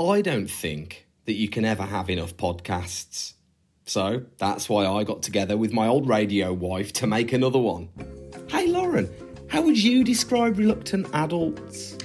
I don't think that you can ever have enough podcasts. So that's why I got together with my old radio wife to make another one. Hey, Lauren, how would you describe Reluctant Adults?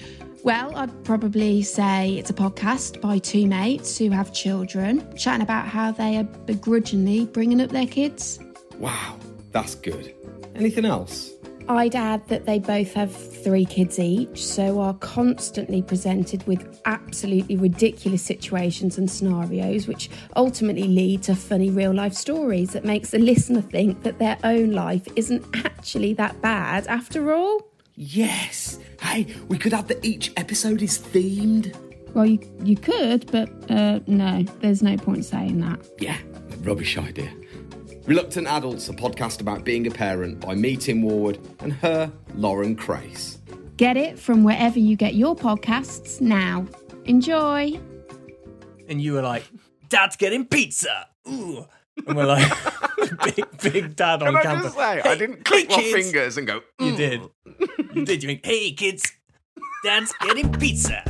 Well, I'd probably say it's a podcast by two mates who have children, chatting about how they are begrudgingly bringing up their kids. Wow, that's good. Anything else? I'd add that they both have three kids each, so are constantly presented with absolutely ridiculous situations and scenarios, which ultimately lead to funny real life stories that makes the listener think that their own life isn't actually that bad after all. Yes. Hey, we could have that each episode is themed. Well, you, you could, but uh, no, there's no point saying that. Yeah, rubbish idea. Reluctant Adults, a podcast about being a parent by me, Tim Warwood, and her, Lauren Crace. Get it from wherever you get your podcasts now. Enjoy. And you were like, Dad's getting pizza. Ooh. And we're like, big, big dad on Can I campus. just say, I didn't click hey, my kids." fingers and go, You "Mm." did. You did. You went, hey, kids, Dad's getting pizza.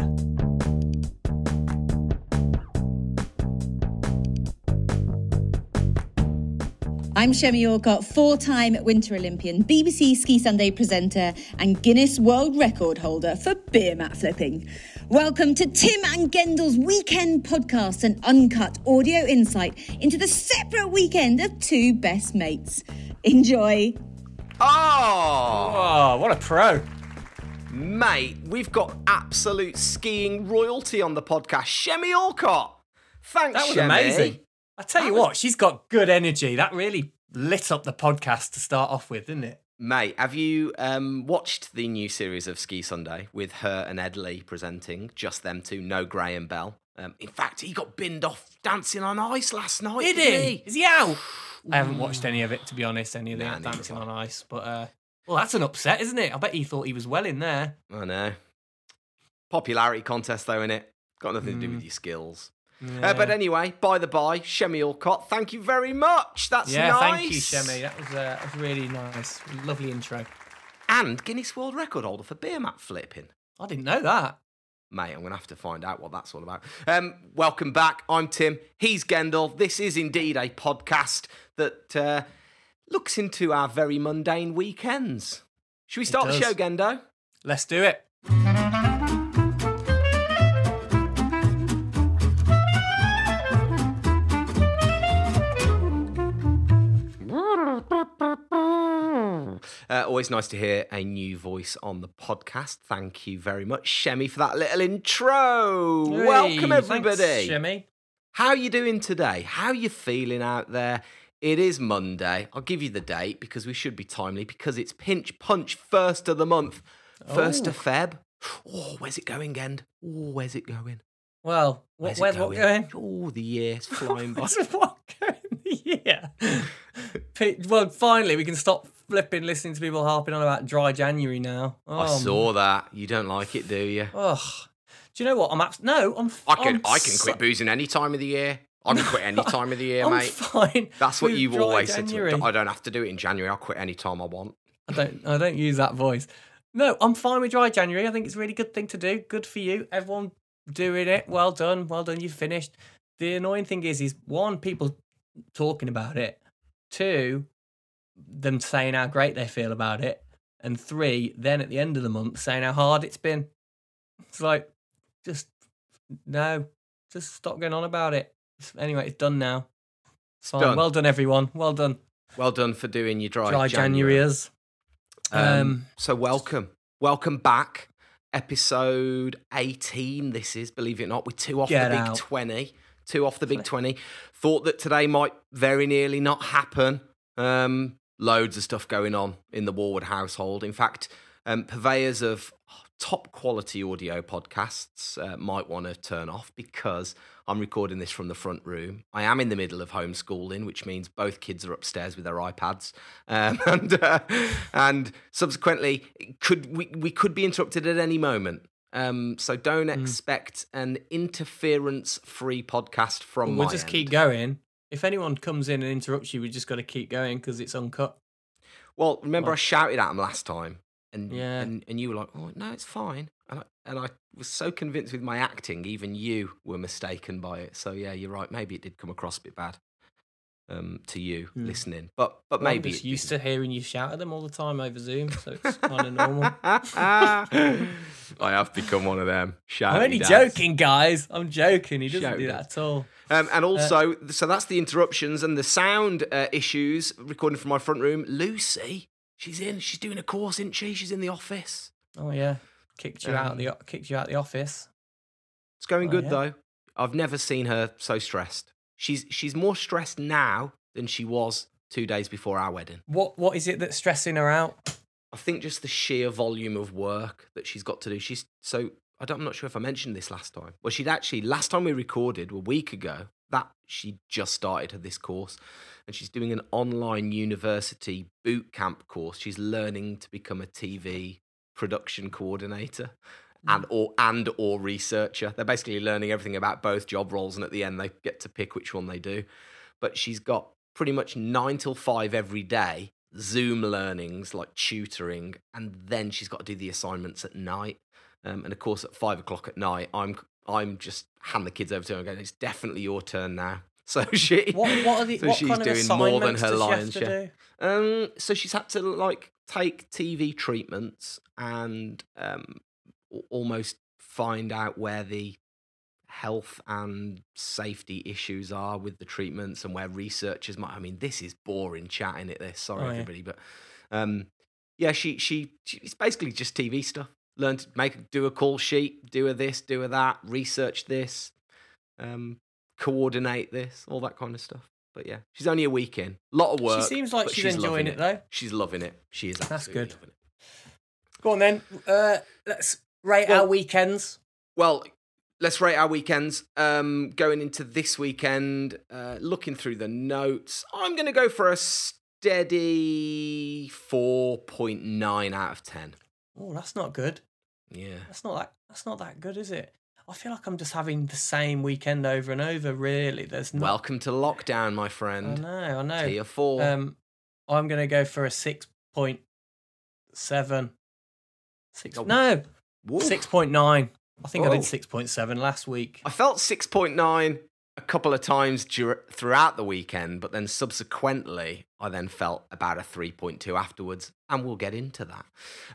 I'm Chemmy Alcott, four time Winter Olympian, BBC Ski Sunday presenter, and Guinness World Record holder for beer mat flipping. Welcome to Tim and Gendel's weekend podcast, an uncut audio insight into the separate weekend of two best mates. Enjoy. Oh, Oh, what a pro. mate, we've got absolute skiing royalty on the podcast. Chemmy Alcott. Thanks, That was Chemmy. amazing. I tell you what, she's got good energy. That really lit up the podcast to start off with, didn't it? Mate, have you um, watched the new series of Ski Sunday with her and Ed Leigh presenting? Just them two, no Graham Bell. Um, in fact, he got binned off dancing on ice last night. Did didn't he? Is he out? I haven't watched any of it, to be honest, any of the Nah, Dancing on Ice. But, uh, well, that's an upset, isn't it? I bet he thought he was well in there. I know. Popularity contest, though, innit? Got nothing to do Mm. with your skills. Yeah. Uh, but anyway, by the by, Chemmy Alcott, thank you very much. That's yeah, nice. thank you, Chemmy. That was, uh, that was really nice. Lovely intro. And Guinness World Record holder for beer mat flipping. I didn't know that. Mate, I'm going to have to find out what that's all about. Um, welcome back. I'm Tim. He's Gendel. This is indeed a podcast that uh, looks into our very mundane weekends. Should we start the show, Gendo? Let's do it. Uh, always nice to hear a new voice on the podcast. Thank you very much, Chemmy, for that little intro. Welcome, everybody. Thanks, Chemmy. How are you doing today? How are you feeling out there? It is Monday. I'll give you the date because we should be timely because it's Pinch Punch first of the month, first Oh. of Feb. Oh, where's it going, Gend? Oh, where's it going? Well, Where's where's what going? Oh, the year's flying by. What's what going? Yeah. P- well, finally, we can stop flipping listening to people harping on about dry January now. I Oh, saw that. You don't like it, do you? Ugh. Do you know what? I'm abs- no. I'm. I can I'm I can so- quit boozing any time of the year. I can quit any time of the year, I'm mate. fine. That's what you've always said to me. I don't have to do it in January. I'll quit any time I want. I don't. I don't use that voice. No, I'm fine with dry January. I think it's a really good thing to do. Good for you. Everyone doing it. Well done. Well done. You've finished. The annoying thing is, is one, people talking about it. Two, them saying how great they feel about it. And three, then at the end of the month saying how hard it's been. It's like, just no, just stop going on about it. Anyway, it's done now. It's fine. done. Well done, everyone. Well done. Well done for doing your dry, Dry January. Um, Um, so welcome, welcome back. Episode eighteen. This is, believe it or not, we're two off the big out. twenty. Two off the big twenty. Thought that today might very nearly not happen. Um, loads of stuff going on in the Warwood household. In fact, um, purveyors of top quality audio podcasts uh, might want to turn off because I'm recording this from the front room. I am in the middle of homeschooling, which means both kids are upstairs with their iPads, um, and uh, and subsequently could we we could be interrupted at any moment. Um, so don't expect an interference-free podcast from We'll my just end. keep going. If anyone comes in and interrupts you, we just got to keep going because it's uncut. Well, remember I shouted at him last time, and Yeah. and, and you were like, "Oh no, it's fine." and I, and I was so convinced with my acting, even you were mistaken by it. So yeah, you're right. Maybe it did come across a bit bad um, to you Hmm. listening, but but Well, I'm maybe just used didn't. to hearing you shout at them all the time over Zoom, so it's kind of normal. I have become one of them. Shout I'm only joking, guys. I'm joking. He doesn't Shout do that at all. Um, Uh, and also, so that's the interruptions and the sound uh, issues. Recording from my front room. Lucy, she's in. She's doing a course, isn't she? She's in the office. Oh yeah, kicked you out Um, the kicked you out the office. It's going Oh, good yeah. though. I've never seen her so stressed. She's she's more stressed now than she was two days before our wedding. What what is it that's stressing her out? I think just the sheer volume of work that she's got to do. She's so I don't, I'm not sure if I mentioned this last time. Well, she'd actually last time we recorded a week ago that she just started her this course, and she's doing an online university boot camp course. She's learning to become a TV production coordinator. And or and or researcher. They're basically learning everything about both job roles, and at the end they get to pick which one they do. But she's got pretty much nine till five every day Zoom learnings like tutoring, and then she's got to do the assignments at night. Um, and of course, at five o'clock at night, I'm I'm just hand the kids over to her and going, "It's definitely your turn now." So she, What what are the so what she's kind of doing more than her lion's share. Um, so she's had to like take TV treatments and um, almost find out where the health and safety issues are with the treatments and where researchers might. I mean, this is boring chatting at this. Sorry, Oh, yeah. everybody, but um, yeah, she she she- it's basically just TV stuff. Learn to make do a call sheet, do a this, do a that, research this, um, coordinate this, all that kind of stuff. But yeah, she's only a week in. A lot of work. She seems like but she's, enjoying loving it though. She's loving it. She is That's good. loving it. Go on then. Uh, let's rate Well- our weekends. Well, let's rate our weekends. Um, going into this weekend, uh, looking through the notes, I'm going to go for a steady 4.9 out of 10. Oh, that's not good. Yeah. That's not that. That's not that good, is it? I feel like I'm just having the same weekend over and over. Really, there's not. Welcome to lockdown, my friend. I know. I know. Tier four. Um, I'm going to go for a six point seven. Six. Oh. No, Woo. six point nine. I think I did six point seven last week. I felt 6.9 a couple of times dur- throughout the weekend, but then subsequently, I then felt about a 3.2 afterwards, and we'll get into that.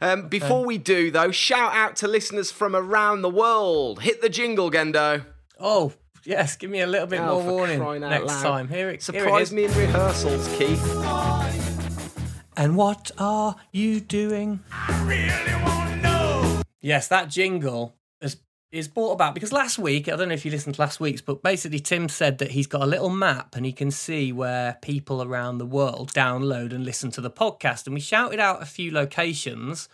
Um, before we do, though, shout out to listeners from around the world. Hit the jingle, Gendo. Oh yes, give me a little bit Oh, more for warning next loud. time. Here it, here it Surprise me in rehearsals, Keith. And what are you doing? Yes, that jingle is is brought about because last week I don't know if you listened to last week's, but basically Tim said that he's got a little map and he can see where people around the world download and listen to the podcast. And we shouted out a few locations,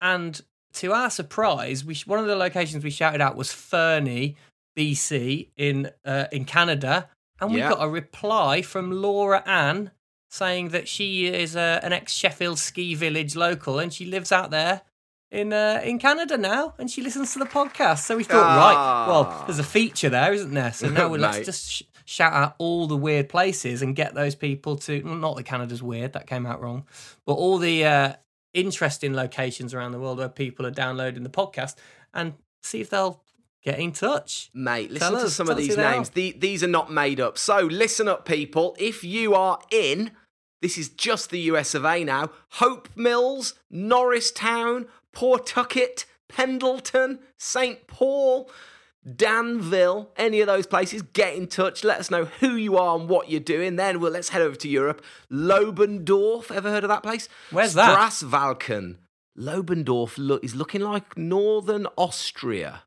and to our surprise, we one of the locations we shouted out was Fernie, BC in uh, in Canada, and we Yeah. got a reply from Laura Ann saying that she is uh, an ex Sheffield ski village local and she lives out there in uh, in Canada now and she listens to the podcast. So we thought, right, well, Ah. there's a feature there, isn't there? So now we let's just sh- shout out all the weird places and get those people to well, not that Canada's weird, that came out wrong, but all the uh, interesting locations around the world where people are downloading the podcast and see if they'll get in touch. Mate, Tell listen to us, some of these names. The, these are not made up. So listen up, people. If you are in, this is just the US of A now. Hope Mills, Norristown, Pawtucket, Pendleton, St. Paul, Danville, any of those places, get in touch. Let us know who you are and what you're doing. Then we'll let's head over to Europe. Lobendorf, ever heard of that place? Where's that? Strasvalken. Lobendorf look, is looking like northern Austria.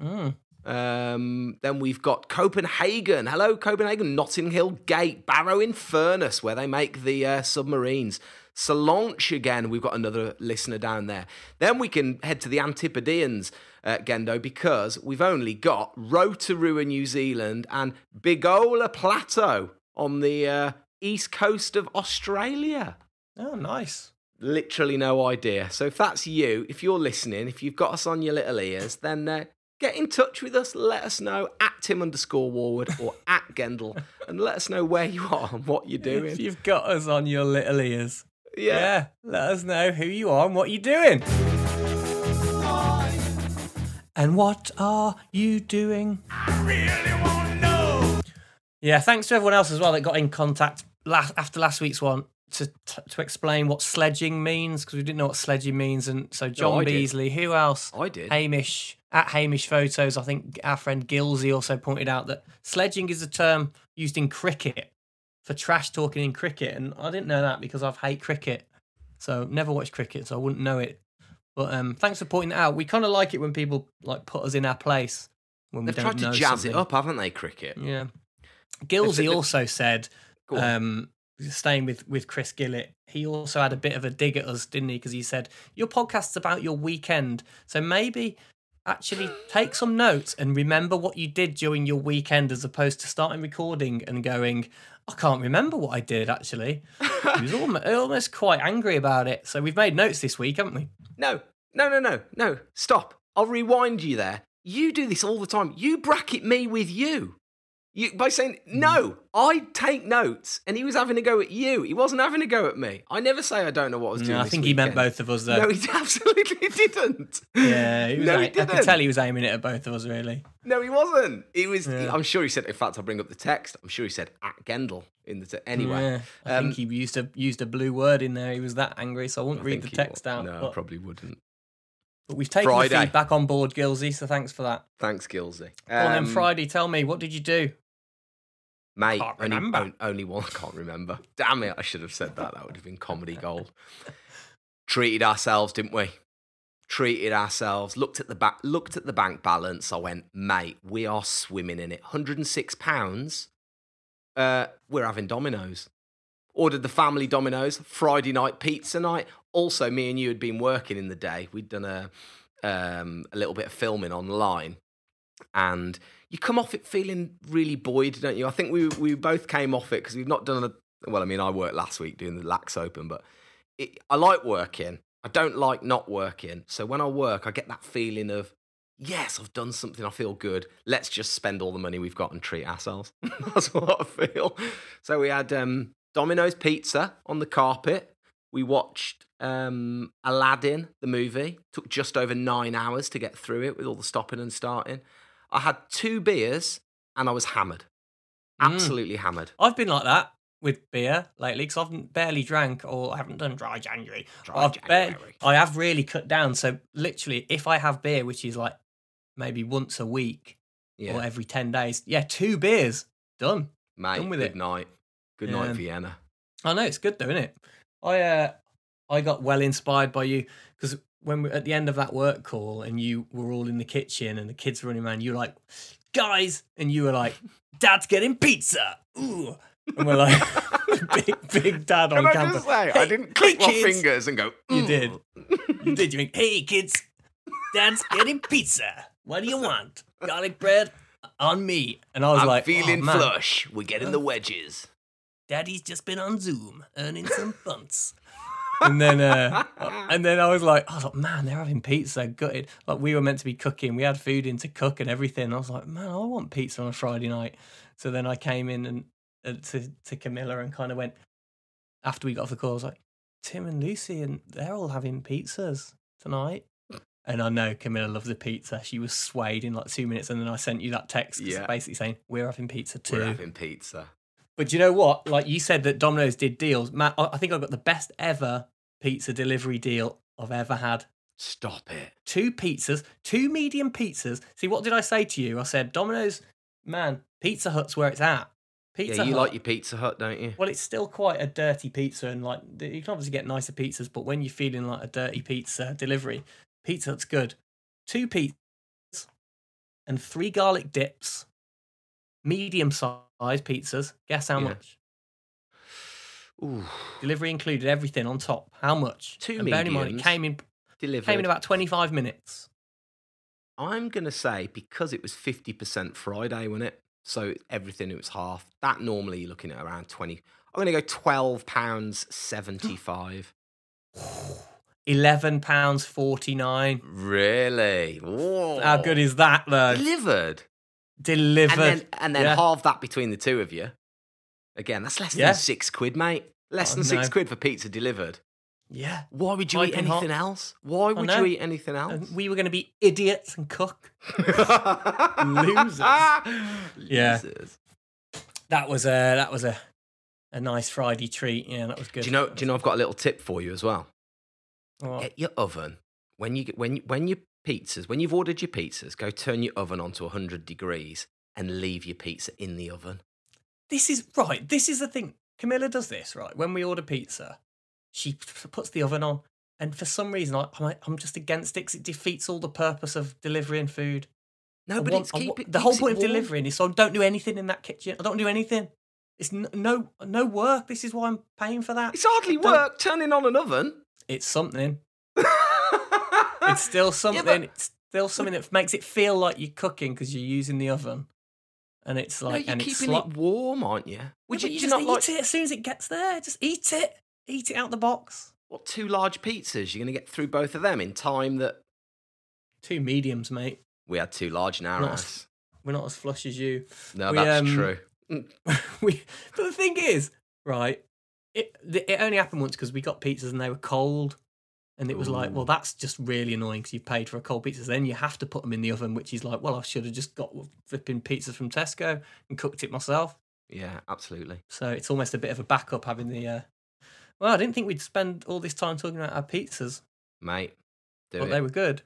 Mm. Um, then we've got Copenhagen. Hello, Copenhagen. Notting Hill Gate. Barrow in Furness, where they make the uh, submarines. Solanche again. We've got another listener down there. Then we can head to the Antipodeans, uh, Gendo, because we've only got Rotorua, New Zealand, and Bilgola Plateau on the uh, east coast of Australia Oh, nice. literally no idea. So if that's you, if you're listening, if you've got us on your little ears, then uh, get in touch with us. Let us know at Tim underscore Warwood or at Gendel, and let us know where you are and what you're doing. If you've got us on your little ears. Yeah. Yeah, let us know who you are and what you're doing. And what are you doing? Yeah, thanks to everyone else as well that got in contact last, after last week's one to t- to explain what sledging means because we didn't know what sledging means. And so John I did. Beasley, who else? I did. Hamish at Hamish Photos. I think our friend Gilsey also pointed out that sledging is a term used in cricket for trash talking in cricket, and I didn't know that because I've hate cricket, so never watched cricket, so I wouldn't know it. But um, thanks for pointing it out. We kind of like it when people like put us in our place when They've don't tried to know jazz something. it up, haven't they, cricket? Yeah. Gilsey also said, Go on. um, staying with, with Chris Gillett, he also had a bit of a dig at us, didn't he? Because he said, Your podcast's about your weekend. So maybe actually take some notes and remember what you did during your weekend as opposed to starting recording and going, I can't remember what I did actually. he was almost, almost quite angry about it. So we've made notes this week, haven't we? No, no, no, no, no. Stop. I'll rewind you there. You do this all the time. You bracket me with you. You, by saying, no, I take notes. And he was having a go at you. He wasn't having a go at me. I never say I don't know what I was doing. No, I think he meant both of us though. No, he absolutely didn't. yeah, he was no, he I could didn't. tell he was aiming it at both of us, really. No, he wasn't. He was. Yeah. I'm sure he said. In fact, I'll bring up the text. I'm sure he said at Gendel in the. Te- anyway, Yeah, I um, think he used a used a blue word in there. He was that angry, so I won't I read the text wa- out. No, I but, probably wouldn't. but we've taken Friday. the feedback on board, Gilsey. So thanks for that. Thanks, Gilsey. On then, Um, Friday. Tell me, what did you do? Mate, Can't only, remember. on- only one. I can't remember. Damn it! I should have said that. That would have been comedy gold. Treated ourselves, didn't we? Treated ourselves. Looked at the back. Looked at the bank balance. I went, mate. We are swimming in it. Hundred and six pounds. Uh, we're having Domino's. Ordered the family Domino's. Friday night pizza night. Also, me and you had been working in the day. We'd done a um, a little bit of filming online, and you come off it feeling really buoyed, don't you? I think we we both came off it because we've not done a well. I mean, I worked last week doing the Laax Open, but it, I like working. I don't like not working. So when I work, I get that feeling of yes, I've done something. I feel good. Let's just spend all the money we've got and treat ourselves. That's what I feel. So we had um, Domino's pizza on the carpet. We watched um, Aladdin, the movie. Took just over nine hours to get through it with all the stopping and starting. I had two beers and I was hammered. Mm. Absolutely hammered. I've been like that with beer lately because I've barely drank or I haven't done dry January. Dry I've bar- I have really cut down. So literally, if I have beer, which is like maybe once a week Yeah. or every ten days, yeah, two beers done. Mate, done with good it. night. Good night, Vienna. I know it's good though, isn't it? I uh, I got well inspired by you because when we at the end of that work call and you were all in the kitchen and the kids were running around, you were like, guys, and you were like, Dad's getting pizza. Ooh. And we're like, big, big dad on Can I campus. just say, Hey, I didn't click hey, my kids. fingers and go, You "Mm." did. You did. You went, hey kids, Dad's getting pizza. What do you want? Garlic bread on me. And I was I'm like, feeling oh, flush. We're getting the wedges. Daddy's just been on Zoom earning some funds. And then uh, and then I was like, I was like, man, they're having pizza, gutted. Like we were meant to be cooking, we had food in to cook and everything. I was like, man, I want pizza on a Friday night. So then I came in and uh, to to Camilla and kind of went after we got off the call. I was like, Tim and Lucy, and they're all having pizzas tonight. And I know Camilla loves the pizza. She was swayed in like two minutes, and then I sent you that text, Yeah. basically saying we're having pizza too. We're having pizza. But you know what? Like you said that Domino's did deals. Matt, I think I've got the best ever pizza delivery deal I've ever had. Stop it. Two pizzas, two medium pizzas. See, what did I say to you? I said, Domino's, man, Pizza Hut's where it's at. Pizza yeah, you Hut. like your Pizza Hut, don't you? well, it's still quite a dirty pizza, and like you can obviously get nicer pizzas, but when you're feeling like a dirty pizza delivery, Pizza Hut's good. Two pizzas and three garlic dips, medium sized pizzas. Guess how Yeah. much? Ooh, Delivery included everything on top. How much? Two and bearing in mind, it came in delivered. came in about twenty five minutes. I'm gonna say because it was fifty percent Friday, wasn't it? So everything it was half. That normally you're looking at around twenty. I'm gonna go twelve pounds seventy five. Eleven pounds forty nine. really? Whoa. How good is that though? delivered? Delivered. And then and then Yeah. halve that between the two of you. Again, that's less Yeah. than six quid, mate. Less Oh, than six quid for pizza delivered. Yeah. Why would you eat Piping hot. anything else? Why would you eat anything else? And we were going to be idiots and cook. Losers. Yeah. Losers. That was a that was a a nice Friday treat. Yeah, that was good. Do you know? Do you know? I've got a little tip for you as well. What? Get your oven when you get when you, when your pizzas when you've ordered your pizzas, go turn your oven on to hundred degrees and leave your pizza in the oven. This is right. This is the thing. Camilla does this right. When we order pizza, she p- puts the oven on, and for some reason, I, I'm, I'm just against it 'cause it defeats all the purpose of delivering food. No, I but want- it's keep want- it, the whole point of delivering is so I don't do anything in that kitchen. I don't do anything. It's n- no no work. This is why I'm paying for that. It's hardly work turning on an oven. It's something. It's still something. but- it's still something that makes it feel like you're cooking because you're using the oven, and it's no, like you're and it's keeping it warm, aren't you? Would Yeah, you, you just not eat like it as soon as it gets there. Just eat it. Eat it out the box. what two large pizzas? You're going to get through both of them in time that Two mediums, mate. we had two large Not- house. We're not as flush as you. No, we, that's um, true. we, but the thing is, right? It it only happened once because we got pizzas and they were cold, and it was like, well, that's just really annoying because you paid for a cold pizza. Then you have to put them in the oven, which is like, well, I should have just got flipping pizzas from Tesco and cooked it myself. Yeah, absolutely. So it's almost a bit of a backup having the. Uh... Well, I didn't think we'd spend all this time talking about our pizzas, Mate, do but it. they were good.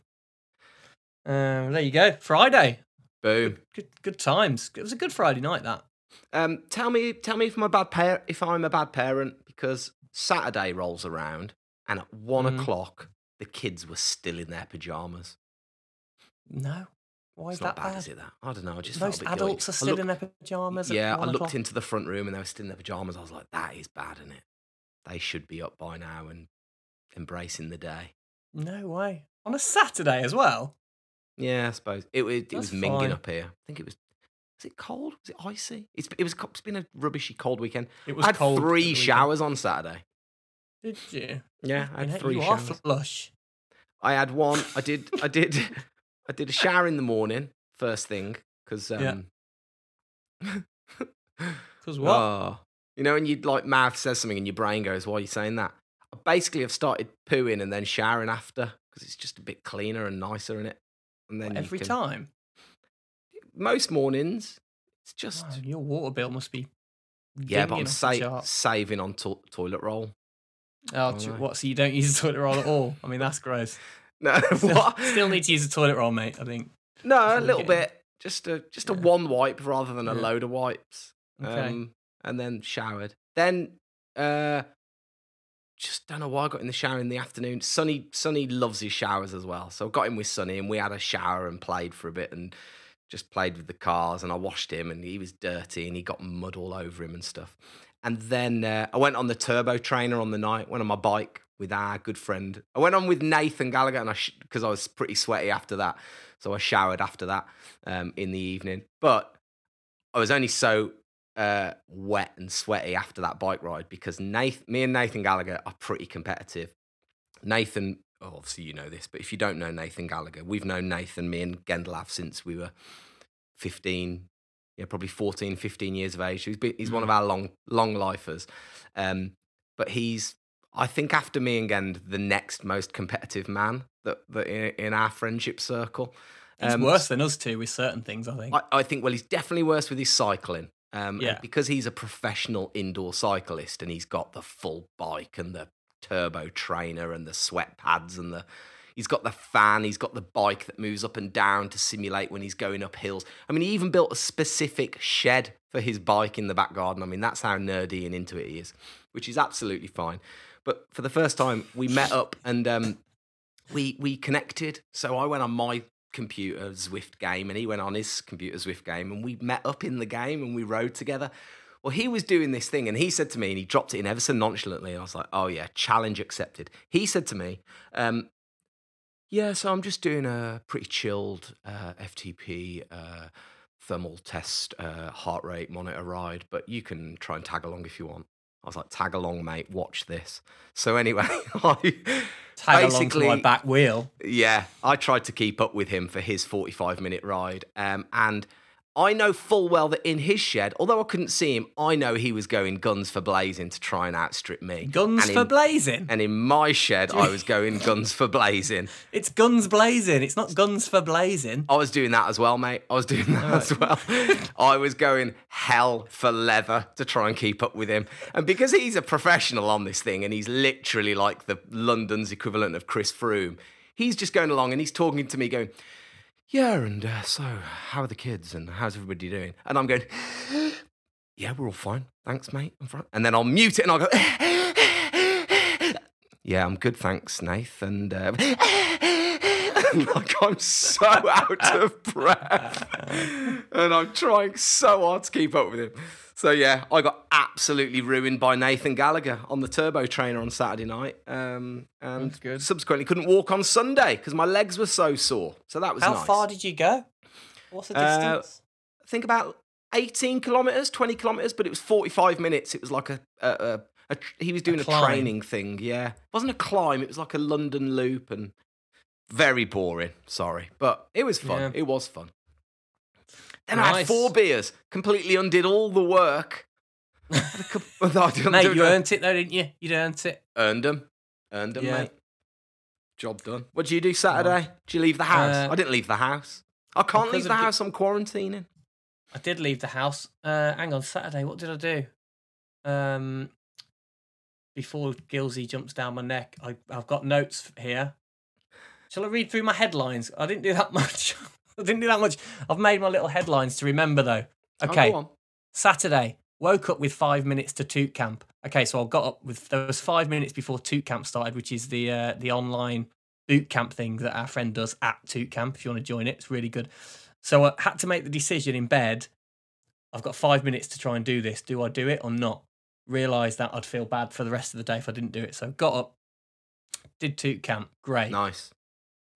Um, there you go. Friday. Boom. Good, good times. It was a good Friday night. That. Um, tell me, tell me if I'm a bad parent. If I'm a bad parent, because Saturday rolls around and at one Mhm. o'clock the kids were still in their pajamas. No. Why is It's not that bad, bad? is it? That I don't know. I just Most felt a bit guilty. adults are still looked- in their pajamas. Yeah, I looked o'clock. into the front room and they were still in their pajamas. I was like, that is bad, isn't it? They should be up by now and embracing the day. No way. On a Saturday as well. Yeah, I suppose it was. It That's was minging fine. up here. I think it was. Was it cold? Was it icy? It's it was. It's been a rubbishy cold weekend. It I was had cold. three showers on Saturday. Did you? Yeah, I had three you are showers. flush. I had one. I did. I did. I did a shower in the morning first thing because Yeah. um, Because what? Oh, you know, when you like mouth says something and your brain goes, "Why are you saying that?" I basically have started pooing and then showering after because it's just a bit cleaner and nicer in it. And then Every can- time. most mornings, it's just Wow, your water bill must be. yeah. But I'm sa- saving on to- toilet roll. Oh, tr- what? So you don't use the toilet roll at all? I mean, that's gross. No, Still, what? still need to use the toilet roll, mate. I think. no, a little bit. Just a just a one wipe rather than a Yeah. load of wipes. Okay. Um, and then showered. Then uh, just don't know why I got in the shower in the afternoon. Sonny Sonny loves his showers as well, so I got him with Sonny, and we had a shower and played for a bit and just played with the cars. And I washed him, and he was dirty, and he got mud all over him and stuff. And then uh, I went on the turbo trainer on the night. Went on my bike with our good friend. I went on with Nathan Gallagher, and I because I was pretty sweaty after that, so I showered after that um, in the evening. But I was only so uh, wet and sweaty after that bike ride because Nathan, me and Nathan Gallagher are pretty competitive. Nathan, oh, obviously you know this, but if you don't know Nathan Gallagher, we've known Nathan, me and Gendel have since we were 15, yeah, probably 14, 15 years of age. He's, been, he's one of our long, long lifers. Um, but he's, I think, after me and Gend, the next most competitive man that, that in, in our friendship circle. He's Um, worse than us two with certain things. I think. I, I think, well, he's definitely worse with his cycling. Um, Yeah. Because he's a professional indoor cyclist and he's got the full bike and the turbo trainer and the sweat pads and the. He's got the fan, he's got the bike that moves up and down to simulate when he's going up hills. I mean, he even built a specific shed for his bike in the back garden. I mean, that's how nerdy and into it he is, which is absolutely fine. But for the first time, we met up and um, we we connected. So I went on my computer Zwift game and he went on his computer Zwift game and we met up in the game and we rode together. Well, he was doing this thing and he said to me, and he dropped it in ever so nonchalantly. And I was like, oh, yeah, challenge accepted. He said to me, um, yeah, so I'm just doing a pretty chilled uh, FTP uh, thermal test uh, heart rate monitor ride, but you can try and tag along if you want. I was like, tag along, mate, watch this. So, anyway, I Tag along to my back wheel. yeah, I tried to keep up with him for his 45 minute ride. Um, and I know full well that in his shed, although I couldn't see him, I know he was going guns for blazing to try and outstrip me. Guns And for in- blazing. And in my shed, I was going guns for blazing. It's guns blazing. It's not guns for blazing. I was doing that as well, mate. I was doing that as well. I was going hell for leather to try and keep up with him. And because he's a professional on this thing and he's literally like the London's equivalent of Chris Froome, he's just going along and he's talking to me going, yeah, and uh, so how are the kids and how's everybody doing? And I'm going, yeah, we're all fine. Thanks, mate. And then I'll mute it and I'll go, yeah, I'm good, thanks, Nath. And uh, like I'm so out of breath, and I'm trying so hard to keep up with him. So yeah, I got absolutely ruined by Nathan Gallagher on the turbo trainer on Saturday night, um, and That's good. subsequently couldn't walk on Sunday because my legs were so sore. So that was How nice. far did you go? What's the Uh, distance? I think about 18 kilometers, 20 kilometers, but it was 45 minutes. It was like a, a, a, a he was doing a, climb. training thing. Yeah, it wasn't a climb. It was like a London loop and very boring. Sorry, but it was fun. Yeah. It was fun. Then I had four beers, completely undid all the work. No, I didn't Mate, you earned it though, didn't you? You earned it. earned them, earned them, Yeah. mate. Job done. What did you do Saturday? Did you leave the house? Uh, I didn't leave the house. I can't leave the house. I'm quarantining. I did leave the house. Uh, hang on, Saturday. What did I do? Um, before Gilsey jumps down my neck, I, I've got notes here. Shall I read through my headlines? I didn't do that much. I didn't do that much. I've made my little headlines to remember though. Oh, Okay, on. Saturday. Woke up with five minutes to toot camp. Okay, so I got up with there was five minutes before toot camp started, which is the uh, the online boot camp thing that our friend does at toot camp. If you want to join it, it's really good. So I had to make the decision in bed. I've got five minutes to try and do this. Do I do it or not? Realised that I'd feel bad for the rest of the day if I didn't do it. So got up, did toot camp. Great. Nice.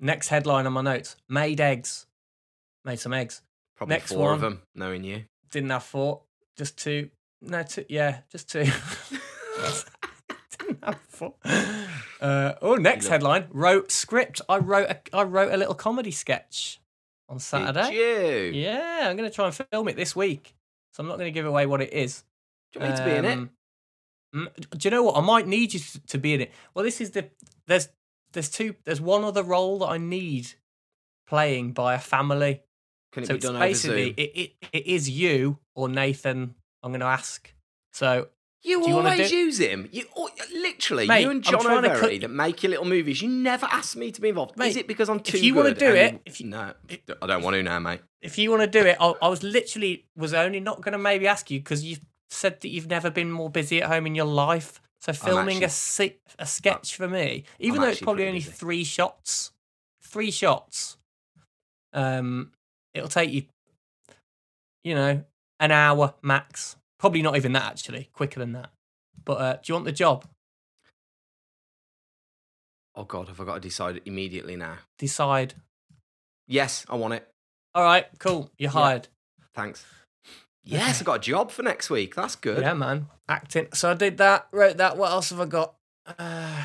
Next headline on my notes: made eggs. Made some eggs. Probably Next four of them, knowing you. Didn't have four, just two. No, two. Yeah, just two. Didn't have four. Uh, oh, next headline: wrote script. I wrote a, I wrote a little comedy sketch on Saturday. Did you? Yeah, I'm going to try and film it this week. So I'm not going to give away what it is. Do you want me to be in it? Um, mm, Do you know what? I might need you to be in it. Well, this is the there's there's two there's one other role that I need playing by a family. Can it So be done over basically Zoom? it, it it is you or Nathan. I'm going to ask. So You you always do- use him. You literally, Mate, you and John to cut- that make your little movies. You never ask me to be involved. Is it because I'm too If you wanna do and it, if you- no, I don't want to now, mate. if you want to do it, I, I was literally was only not going to maybe ask you because you said that you've never been more busy at home in your life. So filming actually- a a sketch for me, even I'm though it's probably only busy. three shots, three shots, um, it'll take you, you know, an hour max. Probably not even that actually, quicker than that. But uh, do you want the job? Oh God, have I got to decide immediately now? Decide. Yes, I want it. All right, cool. You're hired. Thanks. Yes, I got a job for next week. That's good. Yeah, man. Acting. So I did that, wrote that. What else have I got? Uh,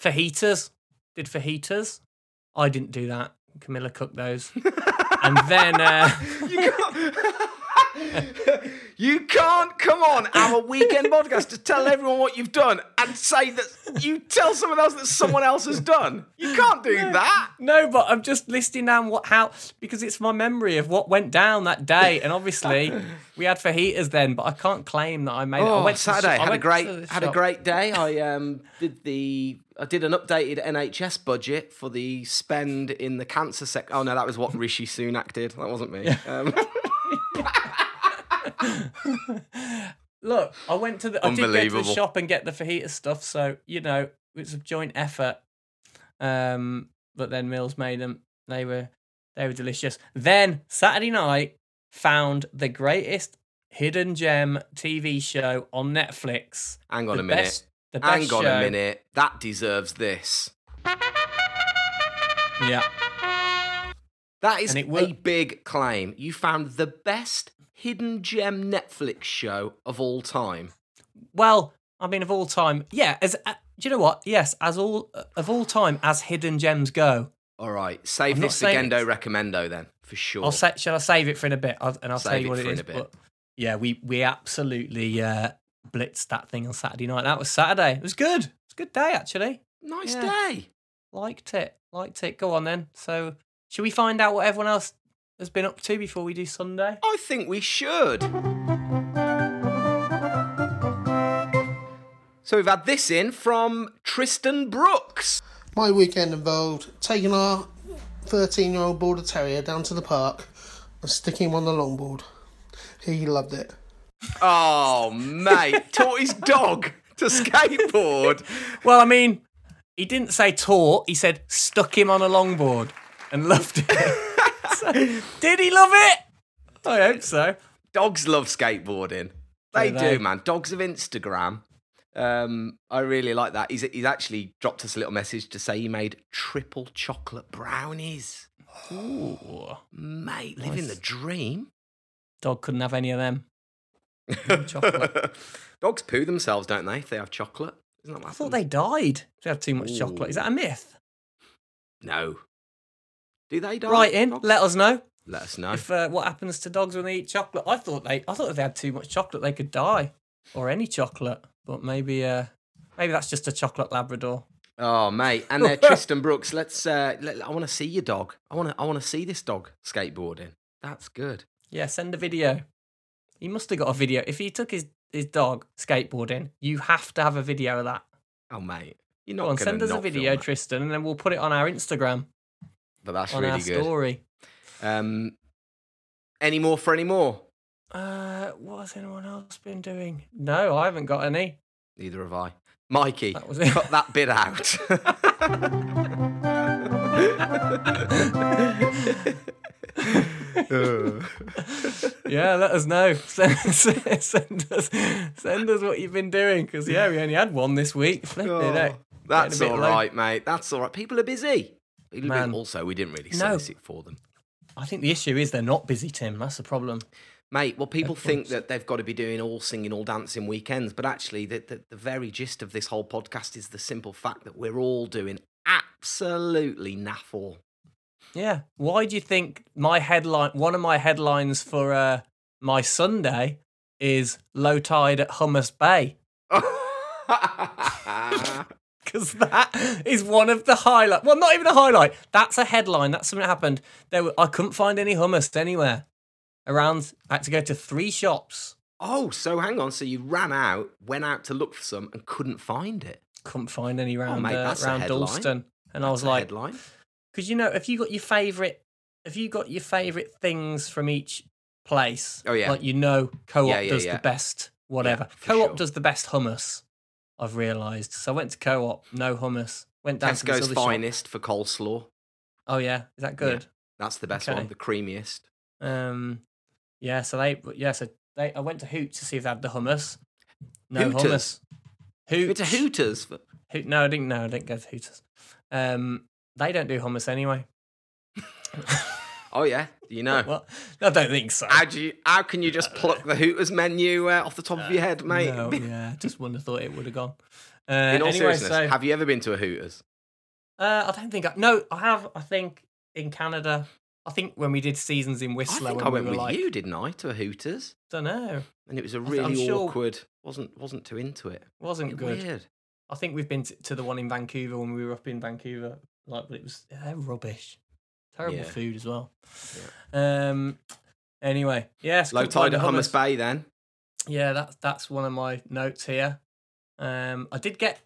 fajitas. Did fajitas. I didn't do that. Camilla cooked those. and then uh, you, can't, come on our weekend podcast to tell everyone what you've done and say that you tell someone else that someone else has done. You can't do that. no, but I'm just listing down what how because it's my memory of what went down that day. And obviously we had fajitas then, but I can't claim that I made it. I Oh, went Saturday shop- I had a went to great had a great day. I um did the I did an updated NHS budget for the spend in the cancer sector. Oh no, that was what Rishi Sunak did. That wasn't me. Um, Look, I went to the I did go to the shop and get the fajita stuff, so you know it's a joint effort. Um, but then Mills made them. They were they were delicious. Then Saturday night found the greatest hidden gem TV show on Netflix. hang on the a minute. Best, the best Hang on show. a minute. That deserves this. Yeah, That is And it a big claim. You found the best hidden gem Netflix show of all time. Well, I mean, of all time, yeah. As uh, do you know what? Yes, as all of all time, as hidden gems go, All right, save I'm this saying Gendo it's- recommendo then for sure. I'll say, shall I save it for in a bit? I'll, and I'll tell Save you it what for it a bit. But yeah, we we absolutely uh, blitzed that thing on Saturday night. That was Saturday. It was good. It was a good day actually. nice Yeah. day. Liked it. Liked it. Go on then. So, should we find out what everyone else has been up to before we do Sunday? I think we should. So we've had this in from Tristan Brooks. My weekend involved taking our 13 year old border terrier down to the park and sticking him on the longboard. He loved it. Oh, mate, taught his dog to skateboard. Well, I mean, he didn't say taught. He said stuck him on a longboard and loved it. So, did he love it? I hope so. Dogs love skateboarding. They Do do, they? man. Dogs of Instagram. Um, I really like that. He's he's actually dropped us a little message to say he made triple chocolate brownies. Ooh. Mate, living the dream. Dog couldn't have any of them. Chocolate. Dogs poo themselves, don't they? If they have chocolate, isn't that I thought they died. if They have too much chocolate. Is that a myth? No. Do they die? Right in. dogs? Let us know Let us know. if uh, what happens to dogs when they eat chocolate. I thought they. I thought if they had too much chocolate, they could die, or any chocolate. But maybe, uh, maybe that's just a chocolate Labrador. Oh, mate, and uh, Tristan Brooks. Let's. Uh, let, I want to see your dog. I want to. I want to see this dog skateboarding. That's good. Yeah, send a video. He must have got a video. If he took his his dog skateboarding, you have to have a video of that. Oh, mate, you're Go not on, send us a video. Tristan, and then we'll put it on our Instagram But that's on really our good. story. Um, any more for any more? Uh, what has anyone else been doing? No, I haven't got any. Neither have I. Mikey, That was it. cut that bit out. yeah, let us know. Send, send, us send us what you've been doing because yeah, we only had one this week. Flipping Oh, that's Getting a bit all low. mate. That's all right. People are busy. Man. Also, we didn't really No. solicit for them. I think the issue is they're not busy, Tim. That's the problem. Mate, well, people think that they've got to be doing all singing, all dancing weekends, but actually, the, the, the very gist of this whole podcast is the simple fact that we're all doing absolutely naff all. Yeah. Why do you think my headline? One of my headlines for uh, my Sunday is low tide at Hummus Bay because that is one of the highlight. Well, not even a highlight. That's a headline. That's something that happened. There, were, I couldn't find any hummus anywhere around. I had to go to three shops. oh, so hang on. So you ran out, went out to look for some, and couldn't find it. Couldn't find any around Oh, mate, uh, that's around. Dalston, and I was like, because you know, if you got your favorite, if you got your favorite things from each place, Oh, yeah. like you know, Co-op Yeah, yeah, does yeah. the best. Whatever, Co-op sure. does the best hummus. I've realised. So I went to Co-op, no hummus. Went down to Tesco's shop. finest for coleslaw. Oh yeah, is that good? That's the best Okay. one, the creamiest. Um, yeah. So they, yeah. So they, I went to Hoot to see if they had the hummus. No Hooters? hummus. Hoot. It's a Hooters. For... Hoot. No, I didn't. No, I didn't go to Hooters. Um, they don't do hummus anyway. Oh yeah, you know. Well, I don't think so. How do you? How can you just pluck the Hooters menu uh, off the top of your head, mate? No, yeah, just wouldn't have thought it would have gone. Uh, In all anyway, seriousness, so have you ever been to a Hooters? uh, I don't think I, no, I have. I think in Canada, I think when we did seasons in Whistler, I think I we went were with like, you, didn't I, to a Hooters? don't know, And it was a really sure- awkward. wasn't wasn't too into it. wasn't Bit good. Weird. I think we've been to, to the one in Vancouver when we were up in Vancouver. Like, but it was they're rubbish. Terrible Yeah. food as well. Um. Anyway, yes. Low tide at Hummus Bay then. Yeah, that's that's one of my notes here. Um, I did get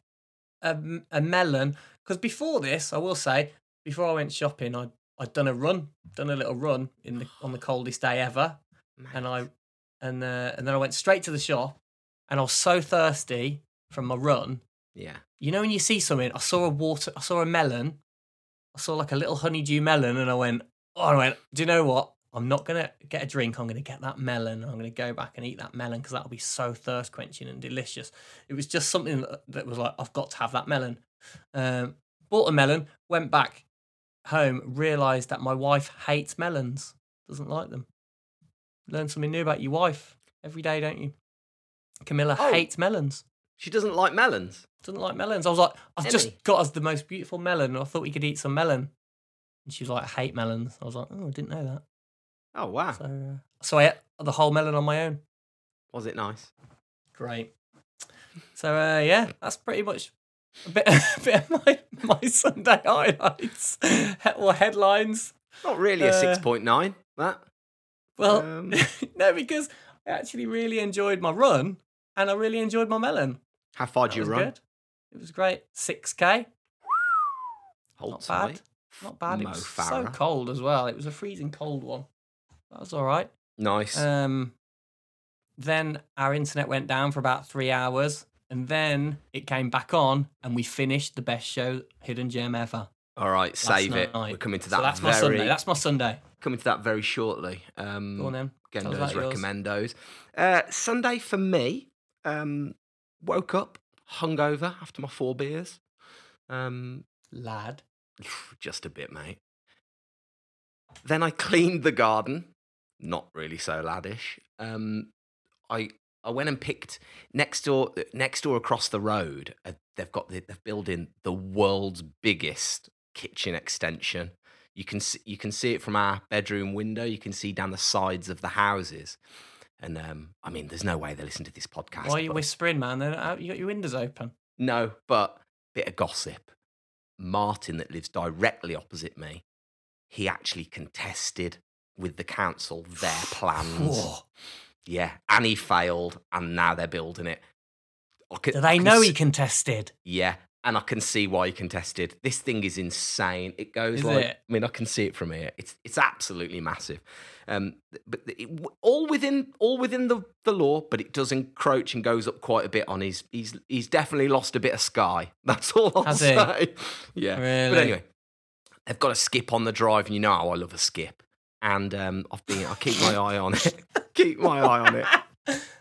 a, m- a melon because before this, I will say, before I went shopping, I I'd done a run, done a little run in the on the coldest day ever, and I and uh, and then I went straight to the shop, and I was so thirsty from my run. Yeah. You know when you see something, I saw a water, I saw a melon, I saw like a little honeydew melon, and I went, oh, I went, do you know what? I'm not gonna get a drink. I'm gonna get that melon. I'm gonna go back and eat that melon because that'll be so thirst quenching and delicious. It was just something that- was like, I've got to have that melon. Um, bought a melon, went back home, realised that my wife hates melons, doesn't like them. Learn something new about your wife every day, don't you? Camilla Oh. hates melons She doesn't like melons. doesn't like melons. I was like, I've Emmy. just got us the most beautiful melon. I thought we could eat some melon. And she was like, I hate melons. I was like, oh, I didn't know that. Oh wow, So, uh, so I ate the whole melon on my own. was it nice? Great. So uh, yeah, that's pretty much a bit, a bit of my, my Sunday highlights or headlines. Not really a Uh, six point nine. That Well, Um, no, because I actually really enjoyed my run and I really enjoyed my melon. How far That do you was run? good. It was great. Six k, Hold not tight. bad. Not bad. It Mo was so cold as well. It was a freezing cold one. That was all right. Nice. Um, then our internet went down for about three hours, and then it came back on, and we finished the best show, Hidden Gem ever. All right, save it. night. We're coming to So that that's my Sunday. That's my Sunday. coming to that very shortly. Um, Go on then. Tell us Gendo's recommendos. Uh, Sunday for me. Um, woke up hungover after my four beers. Um, Lad. just a bit, mate. Then I cleaned the garden. Not really so laddish. Um, I I went and picked next door next door across the road. Uh, they've got the, they're building the world's biggest kitchen extension. You can see, you can see it from our bedroom window. You can see down the sides of the houses. And um, I mean, there's no way they listen to this podcast. Why are you but- whispering, man? Out- You got your windows open. no, but bit of gossip. Martin, that lives directly opposite me, he actually contested with the council their plans. Whoa. Yeah, and he failed, and now they're building it. Can- Do they know he contested? Yeah, and I can see why he contested. This thing is insane. It goes Is like it? I mean, I can see it from here. It's it's absolutely massive. Um, but it, all within all within the, the law, but it does encroach and goes up quite a bit on his. He's he's definitely lost a bit of sky. That's all I'll Has he? say. Yeah. But anyway, they've got a skip on the drive, and you know how I love a skip. And um, I've been I keep my eye on it. keep my eye on it.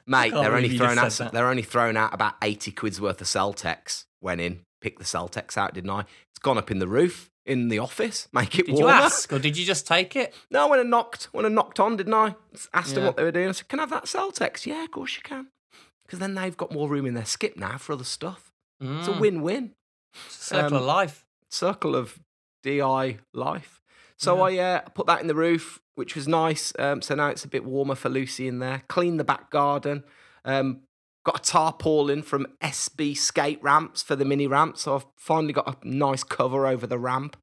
Mate, they're only you throwing out said some, that. they're only throwing out about eighty quid's worth of Celotex. Went in, picked the Celotex out, didn't I? It's gone up in the roof in the office. Make it warm. Did you ask, or did you just take it? No, when I knocked, when I knocked on, didn't I? Asked them what they were doing. I said, "Can I have that Celotex?" Yeah, of course you can. Because then they've got more room in their skip now for other stuff. It's a Mm, win-win circle um, of life. circle of DI life. So I uh, put that in the roof, which was nice. Um, so now it's a bit warmer for Lucy in there. Cleaned the back garden. Um, got a tarpaulin from SB Skate Ramps for the mini ramp. So I've finally got a nice cover over the ramp.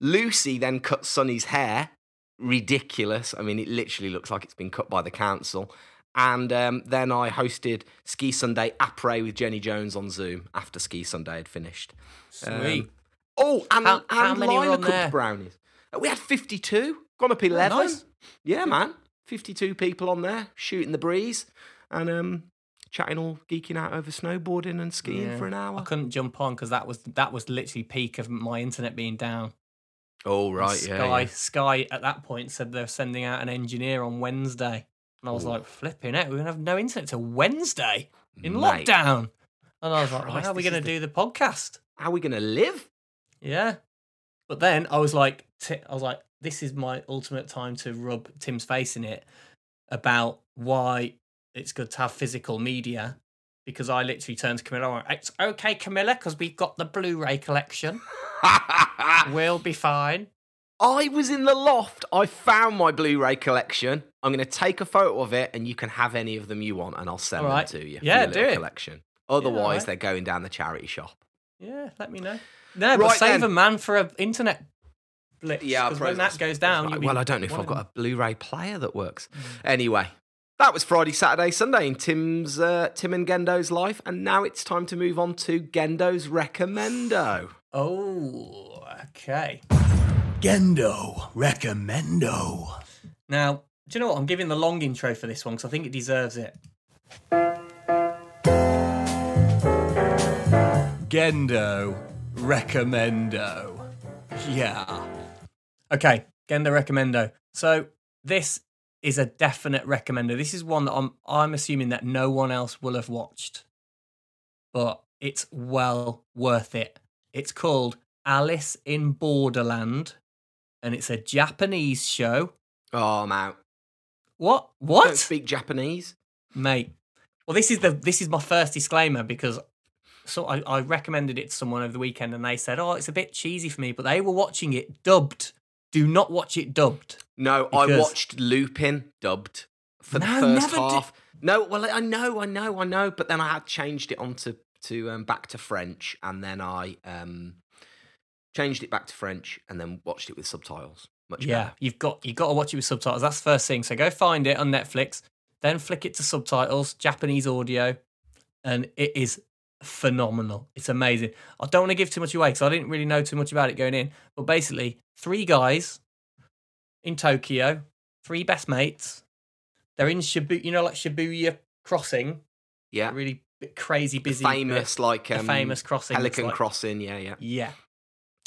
Lucy then cut Sonny's hair. Ridiculous. I mean, it literally looks like it's been cut by the council. And um, then I hosted Ski Sunday après with Jenny Jones on Zoom after Ski Sunday had finished. Sweet. Oh, and, How- how many were Lila on cooked there? brownies. We had 52, gone up 11. nice. Yeah, man. 52 people on there shooting the breeze and um, chatting all geeking out over snowboarding and skiing Yeah. for an hour. I couldn't jump on because that was that was literally peak of my internet being down. Oh, right. Sky Yeah. yeah. Sky at that point said they're sending out an engineer on Wednesday, and I was Ooh. like, flipping it, we're gonna have no internet till Wednesday in Mate, lockdown. And I was like, Christ, how are we gonna is the- do the podcast? How are we going to live? Yeah. But then I was like, Ti- I was like, this is my ultimate time to rub Tim's face in it about why it's good to have physical media. Because I literally turned to Camilla went, It's okay, Camilla, because we've got the Blu ray collection. We'll be fine. I was in the loft. I found my Blu-ray collection. I'm going to take a photo of it, and you can have any of them you want, and I'll send right. them to you. Yeah, do it. Collection. Otherwise, right. they're going down the charity shop. Yeah, let me know. No, but save then. a man for an internet blitz. Yeah, because when that goes down, well, I don't know if I've got a Blu-ray player that works. Mm. Anyway, that was Friday, Saturday, Sunday in Tim's uh, Tim and Gendo's life, and now it's time to move on to Gendo's recommendo. Oh, okay. Gendo Recommendo. Now, do you know what? I'm giving the long intro for this one because I think it deserves it. Gendo Recommendo. Yeah. Okay, Gendo Recommendo. So this is a definite recommender. This is one that I'm I'm assuming that no one else will have watched. But it's well worth it. It's called Alice in Borderland and it's a Japanese show. Oh, I'm out. What? Don't What? speak Japanese. Mate. Well, this is the this is my first disclaimer because so I, I recommended it to someone over the weekend and they said, "Oh, it's a bit cheesy for me," but they were watching it dubbed Do not watch it dubbed. No, I watched Lupin dubbed for the first never did- half. No, well, I know, I know, I know, but then I had changed it onto to um, back to French, and then I um, changed it back to French, and then watched it with subtitles. Much Yeah, better. you've got you've got to watch it with subtitles. That's the first thing. So go find it on Netflix, then flick it to subtitles, Japanese audio, and it is phenomenal. It's amazing. I don't want to give too much away because I didn't really know too much about it going in. But basically, three guys in Tokyo, three best mates. They're in Shibuya, you know, like Shibuya Crossing, yeah. really crazy The busy, famous like the um, famous crossing. Pelican like- Crossing. Yeah, yeah. yeah.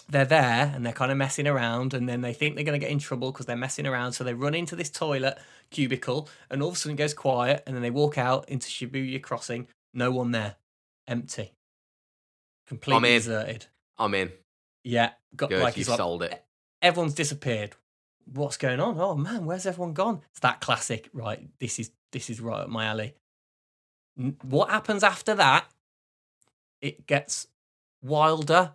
They're there and they're kind of messing around, and then they think they're going to get in trouble because they're messing around. So they run into this toilet cubicle, and all of a sudden it goes quiet, and then they walk out into Shibuya Crossing. No one there, empty, completely in. deserted. I'm in. Yeah, got Good, like you like sold it. everyone's disappeared. What's going on? Oh man, where's everyone gone? It's that classic, right? This is this is right up my alley. What happens after that? It gets wilder,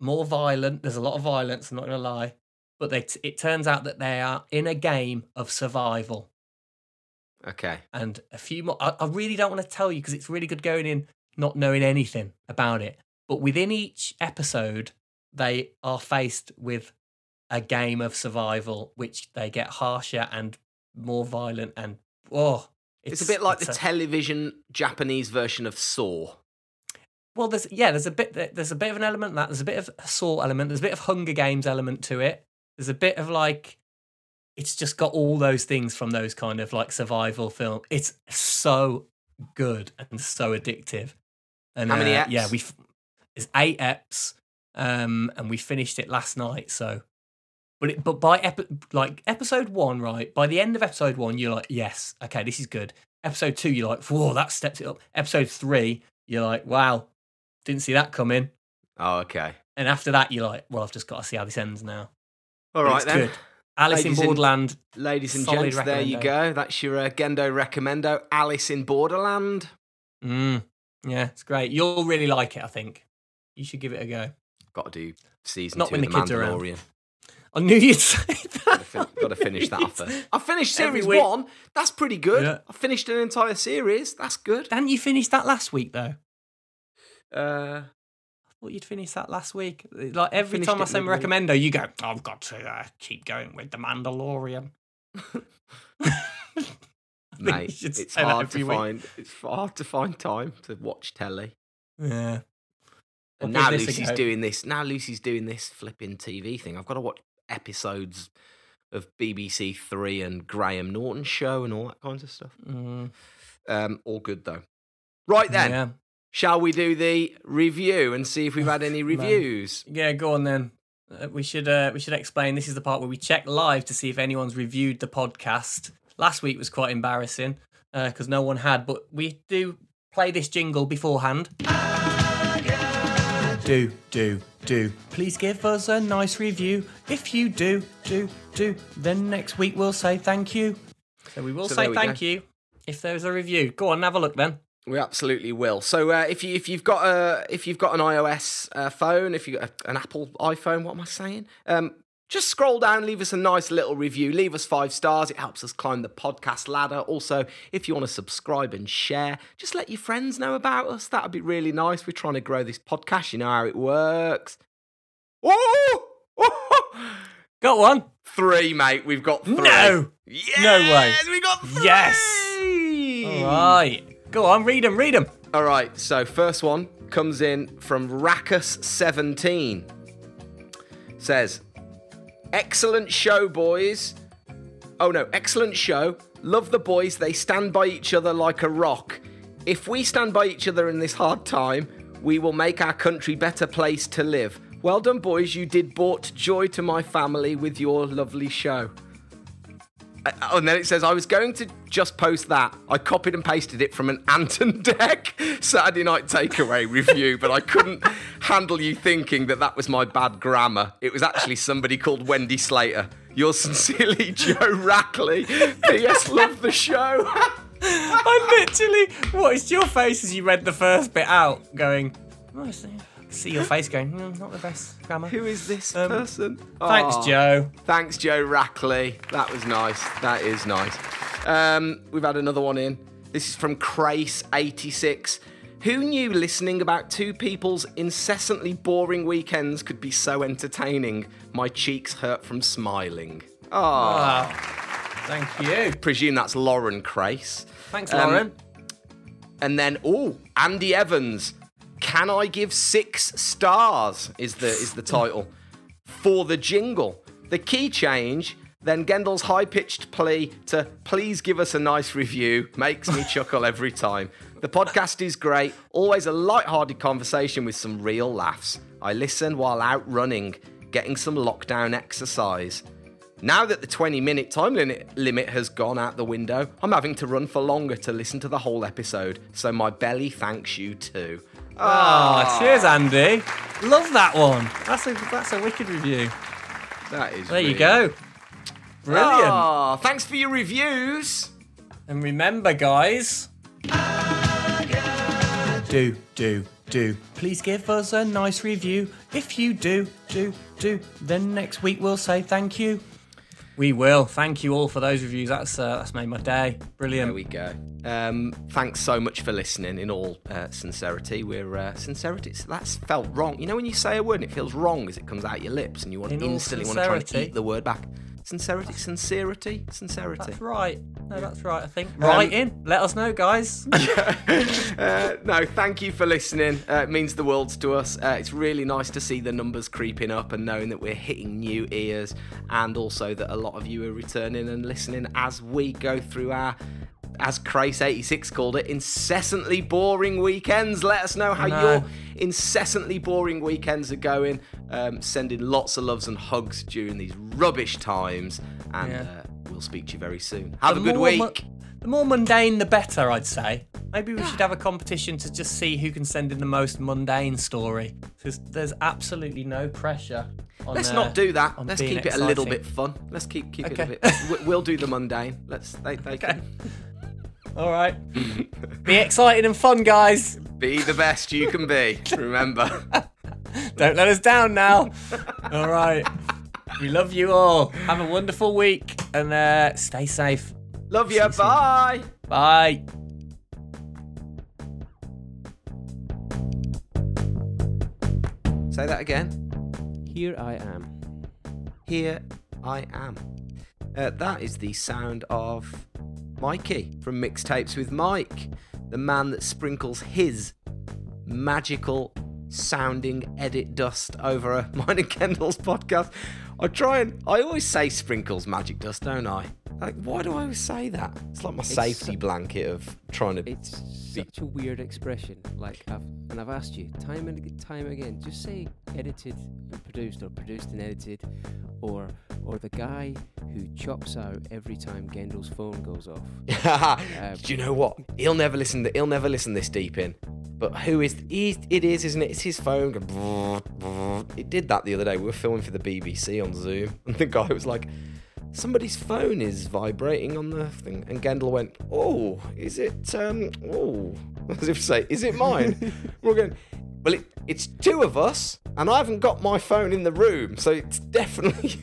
more violent. There's a lot of violence. I'm not gonna lie, but they t- it turns out that they are in a game of survival, Okay. and a few more. I, I really don't want to tell you because it's really good going in not knowing anything about it. But within each episode, they are faced with a game of survival, which they get harsher and more violent, and oh, It's, a bit like the a- television Japanese version of Saw. well, there's yeah, there's a bit there's a bit of an element that. There's a bit of a Saw element. There's a bit of Hunger Games element to it. There's a bit of like, it's just got all those things from those kind of like survival film. It's so good and so addictive. And How many uh, eps? Yeah, we it's eight eps, um, and we finished it last night. So, but it, but by epi- like episode one, right? By the end of episode one, you're like, yes, okay, this is good. Episode two, you're like, whoa, that stepped it up. Episode three, you're like, wow, didn't see that coming. Oh, okay. And after that, you're like, well, I've just got to see how this ends now. All right, then. good. Alice Ladies in and- Borderland. Ladies and gents, there you go. That's your uh, Gendo recommendo. Alice in Borderland. Mm, yeah, it's great. You'll really like it, I think. You should give it a go. Got to do season Not two when of the the kids are around. Mandalorian. I knew you'd say that. Got to finish that first. I finished series one. That's pretty good. Yeah. I finished an entire series. That's good. Hadn't you finished that last week, though? Uh, I thought you'd finished that last week. Like every finished time I say midweek. recommendo, you go, I've got to uh, keep going with The Mandalorian. I you mate, should it's hard to week. find. It's hard to find time to watch telly. Yeah. And I'll now give this a Lucy's doing this. Now Lucy's doing this flipping TV thing. I've got to watch episodes of BBC Three and Graham Norton show and all that kinds of stuff. Mm, Um, all good though. Right then, yeah. shall we do the review and see if we've had any Man. reviews? Yeah, go on then. Uh, we should uh, we should explain. This is the part where we check live to see if anyone's reviewed the podcast. Last week was quite embarrassing because no one had, but we do play this jingle beforehand. Do do do. Please give us a nice review. If you do do do, then next week we'll say thank you. So we will So say we thank go. you if there's a review. Go on, have a look then. We absolutely will. So uh, if you if you've got a if you've got an iOS uh, phone, if you've got a, an Apple iPhone, what am I saying? Um, just scroll down, leave us a nice little review, leave us five stars. It helps us climb the podcast ladder. Also, if you want to subscribe and share, just let your friends know about us. That would be really nice. We're trying to grow this podcast. You know how it works. Oh, Go on. three, mate. We've got three. No. Yes, No way. We got three. Yes. All right. Go on, read them, read them. All right, so first one comes in from Rackus17. Says, Excellent show, boys. Oh no, excellent show. Love the boys. They stand by each other like a rock. If we stand by each other in this hard time, we will make our country better place to live. Well done, boys. You did brought joy to my family with your lovely show. Oh, and then it says, I was going to just post that. I copied and pasted it from an Anton Dec Saturday Night Takeaway review, but I couldn't handle you thinking that that was my bad grammar. It was actually somebody called Wendy Slater. Yours sincerely, Joe Rackley. P.S. Love the show. I literally watched your face as you read the first bit out, going, "Oh, I see." Your face going, mm, not the best grammar. Who is this Um, person? Thanks, Aw. Joe. Thanks, Joe Rackley. That was nice. That is nice. Um, we've had another one in. This is from Crace86. Who knew listening about two people's incessantly boring weekends could be so entertaining? My cheeks hurt from smiling. Ah, Ah, thank you. presume that's Lauren Crace. Thanks, Um, Lauren. And then, oh, Andy Evans. Can I give six stars? Is the is the title for the jingle? The key change. Then Gendel's high pitched plea to please give us a nice review makes me chuckle every time. The podcast is great, always a light-hearted conversation with some real laughs. I listen while out running, getting some lockdown exercise. Now that the 20 minute time limit, limit has gone out the window, I'm having to run for longer to listen to the whole episode, so my belly thanks you too. Ah, cheers, Andy. Love that one. That's a that's a wicked review. That is There you go. Brilliant. Ah, thanks for your reviews. And remember, guys. Do, do, do. Please give us a nice review. If you do, do, do, then next week we'll say thank you. We will. Thank you all for those reviews. That's uh, that's made my day. Brilliant. There we go. Um, thanks so much for listening. In all uh, sincerity, we're uh, sincerity. That's felt wrong. You know when you say a word and it feels wrong as it comes out your lips, and you want In instantly want to try and eat the word back. Sincerity, sincerity, sincerity. That's right. No, that's right. I think. Write in. Let us know, guys. Uh, no, thank you for listening. Uh, it means the world to us. Uh, it's really nice to see the numbers creeping up and knowing that we're hitting new ears, and also that a lot of you are returning and listening as we go through our. As Crace86 called it, incessantly boring weekends. Let us know how know. your incessantly boring weekends are going. Um, sending lots of loves and hugs during these rubbish times. And Yeah. uh, we'll speak to you very soon. Have The a good more week. mu- the more mundane, the better, I'd say. Maybe we should have a competition to just see who can send in the most mundane story. Because there's absolutely no pressure. On, Let's uh, not do that. Let's being keep it a little bit fun. Let's keep keep it a bit. we- We'll do the mundane. Let's they they can All right. Be exciting and fun, guys. be the best you can be. Remember. Don't let us down now. all right. We love you all. Have a wonderful week and uh, stay safe. Love you. See you soon. Bye. Bye. Say that again. Here I am. Here I am. Uh, that is the sound of Mikey from Mixtapes with Mike, the man that sprinkles his magical sounding edit dust over a mine and Kendall's podcast. I try and I always say sprinkles magic dust, don't I? Like, why do I always say that? It's like my It's safety su- blanket of trying to. It's such a weird expression. Like, I've, and I've asked you time and time again. Just say edited and produced, or produced and edited, or or the guy who chops out every time Gendel's phone goes off. Do you know what? He'll never listen. He'll never listen this deep in. But who is? He, it is, isn't it? It's his phone. It did that the other day. We were filming for the BBC on Zoom, and the guy was like, "Somebody's phone is vibrating on the thing." And Gendel went, "Oh, is it? Um, oh, as if to say, is it mine?" we're going. Well, it, it's two of us, and I haven't got my phone in the room, so it's definitely.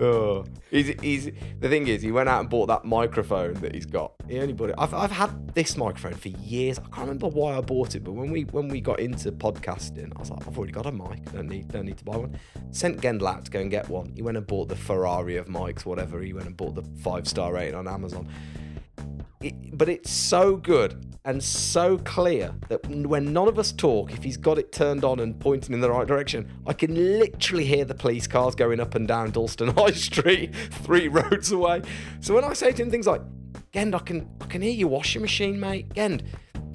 Oh, he's, he's the thing is, he went out and bought that microphone that he's got. He only bought it. I've, I've had this microphone for years. I can't remember why I bought it, but when we when we got into podcasting, I was like, I've already got a mic. Don't need don't need to buy one. Sent Gendel out to go and get one. He went and bought the Ferrari of mics, whatever. He went and bought the five star rating on Amazon. It, but it's so good and so clear that when none of us talk, if he's got it turned on and pointing in the right direction, I can literally hear the police cars going up and down Dalston High Street, three roads away. So when I say to him things like, "Gend, I can I can hear your washing machine, mate. Gend,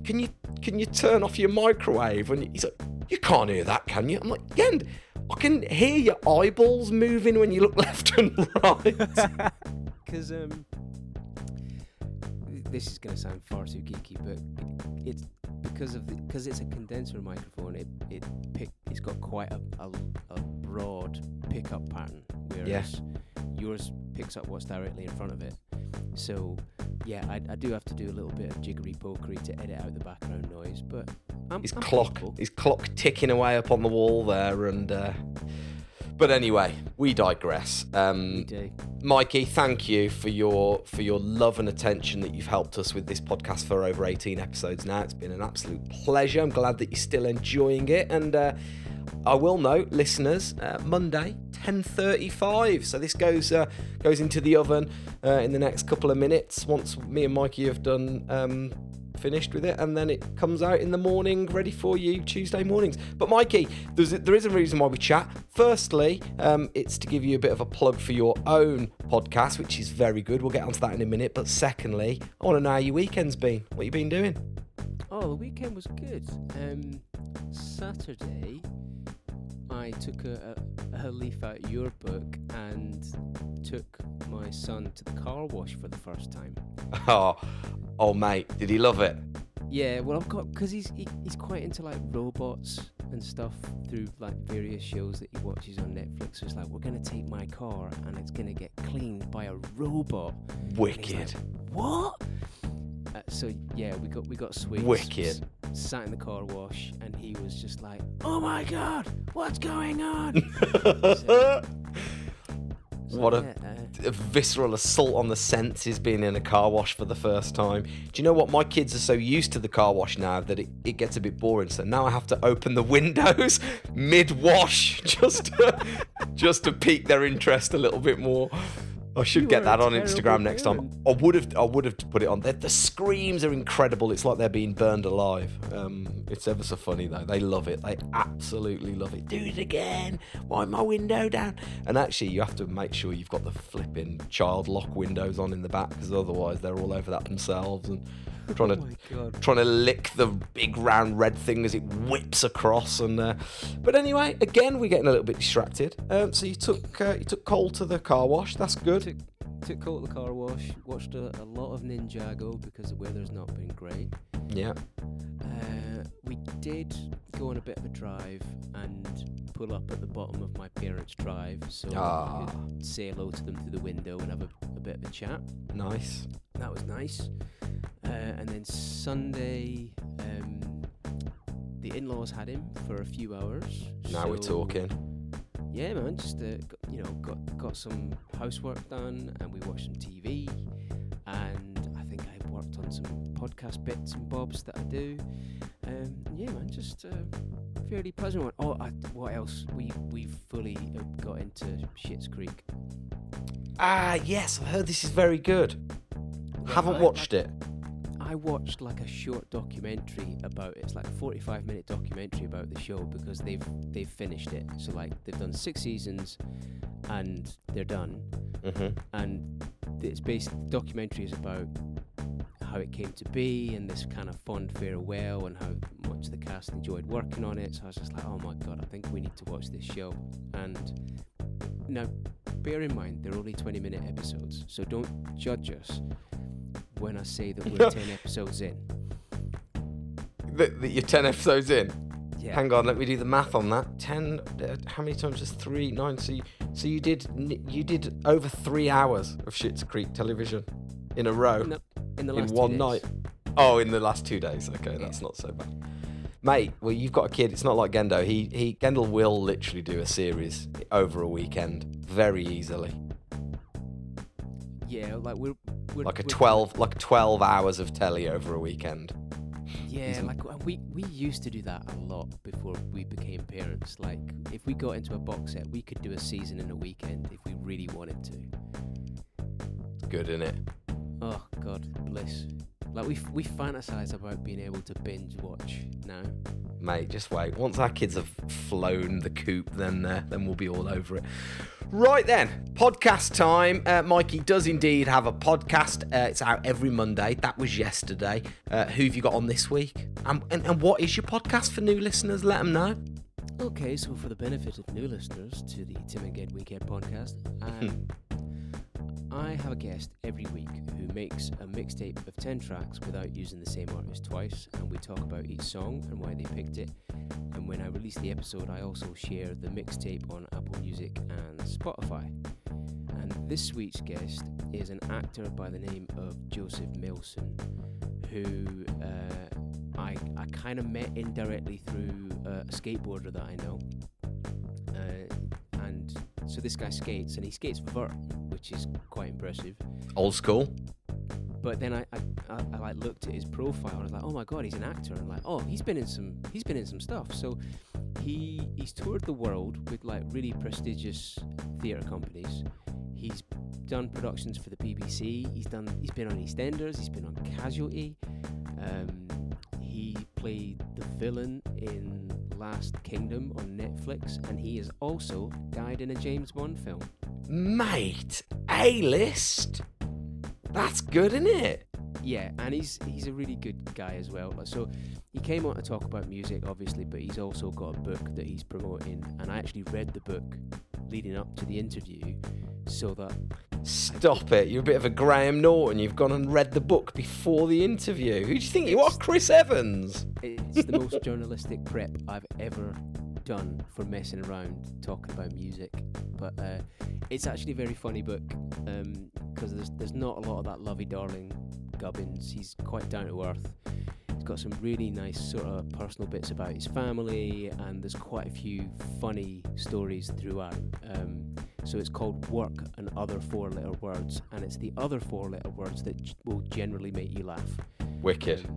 can you can you turn off your microwave?" And he's like, "You can't hear that, can you?" I'm like, "Gend, I can hear your eyeballs moving when you look left and right." Because um, this is going to sound far too geeky, but it, it's because of because it's a condenser microphone. It it pick it's got quite a, a, a broad pickup pattern, whereas yours picks up what's directly in front of it. So yeah, I, I do have to do a little bit of jiggery pokery to edit out the background noise, but I'm, his I'm clock, his clock ticking away up on the wall there, and. Uh, but anyway, we digress. Um, We do. Mikey, thank you for your for your love and attention that you've helped us with this podcast for over 18 episodes now. It's been an absolute pleasure. I'm glad that you're still enjoying it. And uh, I will note, listeners, uh, Monday 10:35. So this goes uh, goes into the oven uh, in the next couple of minutes once me and Mikey have done. Um, finished with it and then it comes out in the morning ready for you tuesday mornings. But mikey there's, there is a reason why we chat. Firstly um, it's to give you a bit of a plug for your own podcast which is very good. We'll get onto that in a minute. But secondly i want to know how your weekend's been. What you been doing? Oh, the weekend was good. Um, Saturday, I took a, a, a leaf out of your book and took my son to the car wash for the first time. oh oh mate did he love it Yeah, well, I've got because he's he, he's quite into like robots and stuff through like various shows that he watches on Netflix. So it's like we're gonna take my car and it's gonna get cleaned by a robot. Wicked like, what? So yeah, we got we got sweets. Wicked. s- Sat in the car wash, and he was just like, "Oh my god, what's going on?" So, What a- uh, a visceral assault on the senses being in a car wash for the first time. Do you know what? My kids are so used to the car wash now that it, it gets a bit boring. So now I have to open the windows mid wash just to, just to pique their interest a little bit more. I should You get that on Instagram next time. I would have I would have put it on. The, the screams are incredible. It's like they're being burned alive. Um, it's ever so funny though. They love it. They absolutely love it. Do it again. Wipe my window down. And actually, you have to make sure you've got the flipping child lock windows on in the back because otherwise they're all over that themselves and trying oh to trying to lick the big round red thing as it whips across. And uh, but anyway, again, we're getting a little bit distracted. Um, so you took uh, you took Cole to the car wash. That's good. Took took Cole to the car wash. Watched a, a lot of Ninjago because the weather's not been great. Yeah. Uh, we did go on a bit of a drive and pull up at the bottom of my parents' drive, so Ah. I could say hello to them through the window and have a, a bit of a chat. Nice. That was nice. Uh, and then Sunday, um, the in-laws had him for a few hours. Now we're talking. Yeah, man. Just uh, got, you know, got got some housework done, and we watched some TV, and I think I worked on some podcast bits and bobs that I do. Um, yeah, man. Just uh, fairly pleasant one. Oh, I, what else? We we fully uh, got into Schitt's Creek. Ah, yes, I've heard this is very good. Haven't I- watched I- it. I watched like a short documentary about it. It's like a 45 minute documentary about the show because they've they've finished it. So like they've done six seasons and they're done. Mm-hmm. And it's based documentary is about how it came to be and this kind of fond farewell and how much the cast enjoyed working on it. So I was just like, oh my god, I think we need to watch this show. And now, bear in mind they're only 20 minute episodes, so don't judge us when I say that we're 10 episodes in. That, that you're 10 episodes in. Yeah. Hang on, let me do the math on that. 10, uh, how many times is 3? 9. So you, so you did you did over three hours of Schitt's Creek television in a row. No, in the in last two one night. Oh, in the last two days. Okay, that's not so bad. Mate, well, you've got a kid. It's not like Gendo. He he Gendel will literally do a series over a weekend very easily, Yeah, like we're, we're like a we're- twelve like twelve hours of telly over a weekend. Yeah, like uh, we we used to do that a lot before we became parents. Like if we got into a box set, we could do a season in a weekend if we really wanted to. Good in it. Oh God, bliss! Like we we fantasize about being able to binge watch now. Mate, just wait. Once our kids have flown the coop, then uh, then we'll be all over it. Right then, podcast time. Uh, Mikey does indeed have a podcast. Uh, it's out every Monday. That was yesterday. Uh, who have you got on this week? Um, and, and what is your podcast for new listeners? Let them know. Okay, so for the benefit of new listeners to the Tim and Ged Weekend podcast, um, I have a guest every week who makes a mixtape of 10 tracks without using the same artist twice, and we talk about each song and why they picked it. And when I release the episode, I also share the mixtape on Apple Music and Spotify. And this week's guest is an actor by the name of Joseph Millson, who uh, I, I kind of met indirectly through uh, a skateboarder that I know. Uh, and so this guy skates, and he skates for vert, which is quite impressive. Old school. But then I, I, I, I like looked at his profile and I was like, oh my god, he's an actor. And like, oh, he's been in some he's been in some stuff. So he he's toured the world with like really prestigious theatre companies. He's done productions for the BBC. He's done he's been on EastEnders. He's been on Casualty. Um, he played the villain in Last Kingdom on Netflix, and he has also died in a James Bond film. Mate, A list. That's good, isn't it? Yeah, and he's he's a really good guy as well. So he came on to talk about music, obviously, but he's also got a book that he's promoting, and I actually read the book leading up to the interview, so that Stop it. You're a bit of a Graham Norton. You've gone and read the book before the interview. Who do you think you are, Chris Evans? it's the most journalistic prep I've ever done for messing around talking about music. But uh, it's actually a very funny book because there's there's not a lot of that lovey-darling gubbins. He's quite down to earth. He's got some really nice sort of personal bits about his family, and there's quite a few funny stories throughout. Um, so it's called Work and Other Four Letter Words, and it's the other four letter words that g- will generally make you laugh. Wicked.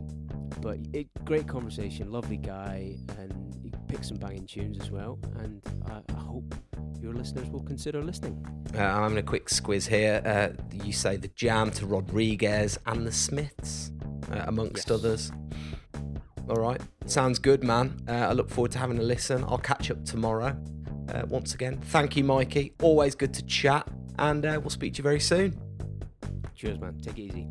But it, great conversation, lovely guy, and picked some banging tunes as well. And I, I hope your listeners will consider listening. Uh, I'm having a quick squiz here. Uh, you say the Jam to Rodriguez and the Smiths, uh, amongst Yes. others. All right, sounds good, man. Uh, I look forward to having a listen. I'll catch up tomorrow. Uh, once again, thank you, Mikey. Always good to chat, and uh, we'll speak to you very soon. Cheers, man. Take it easy.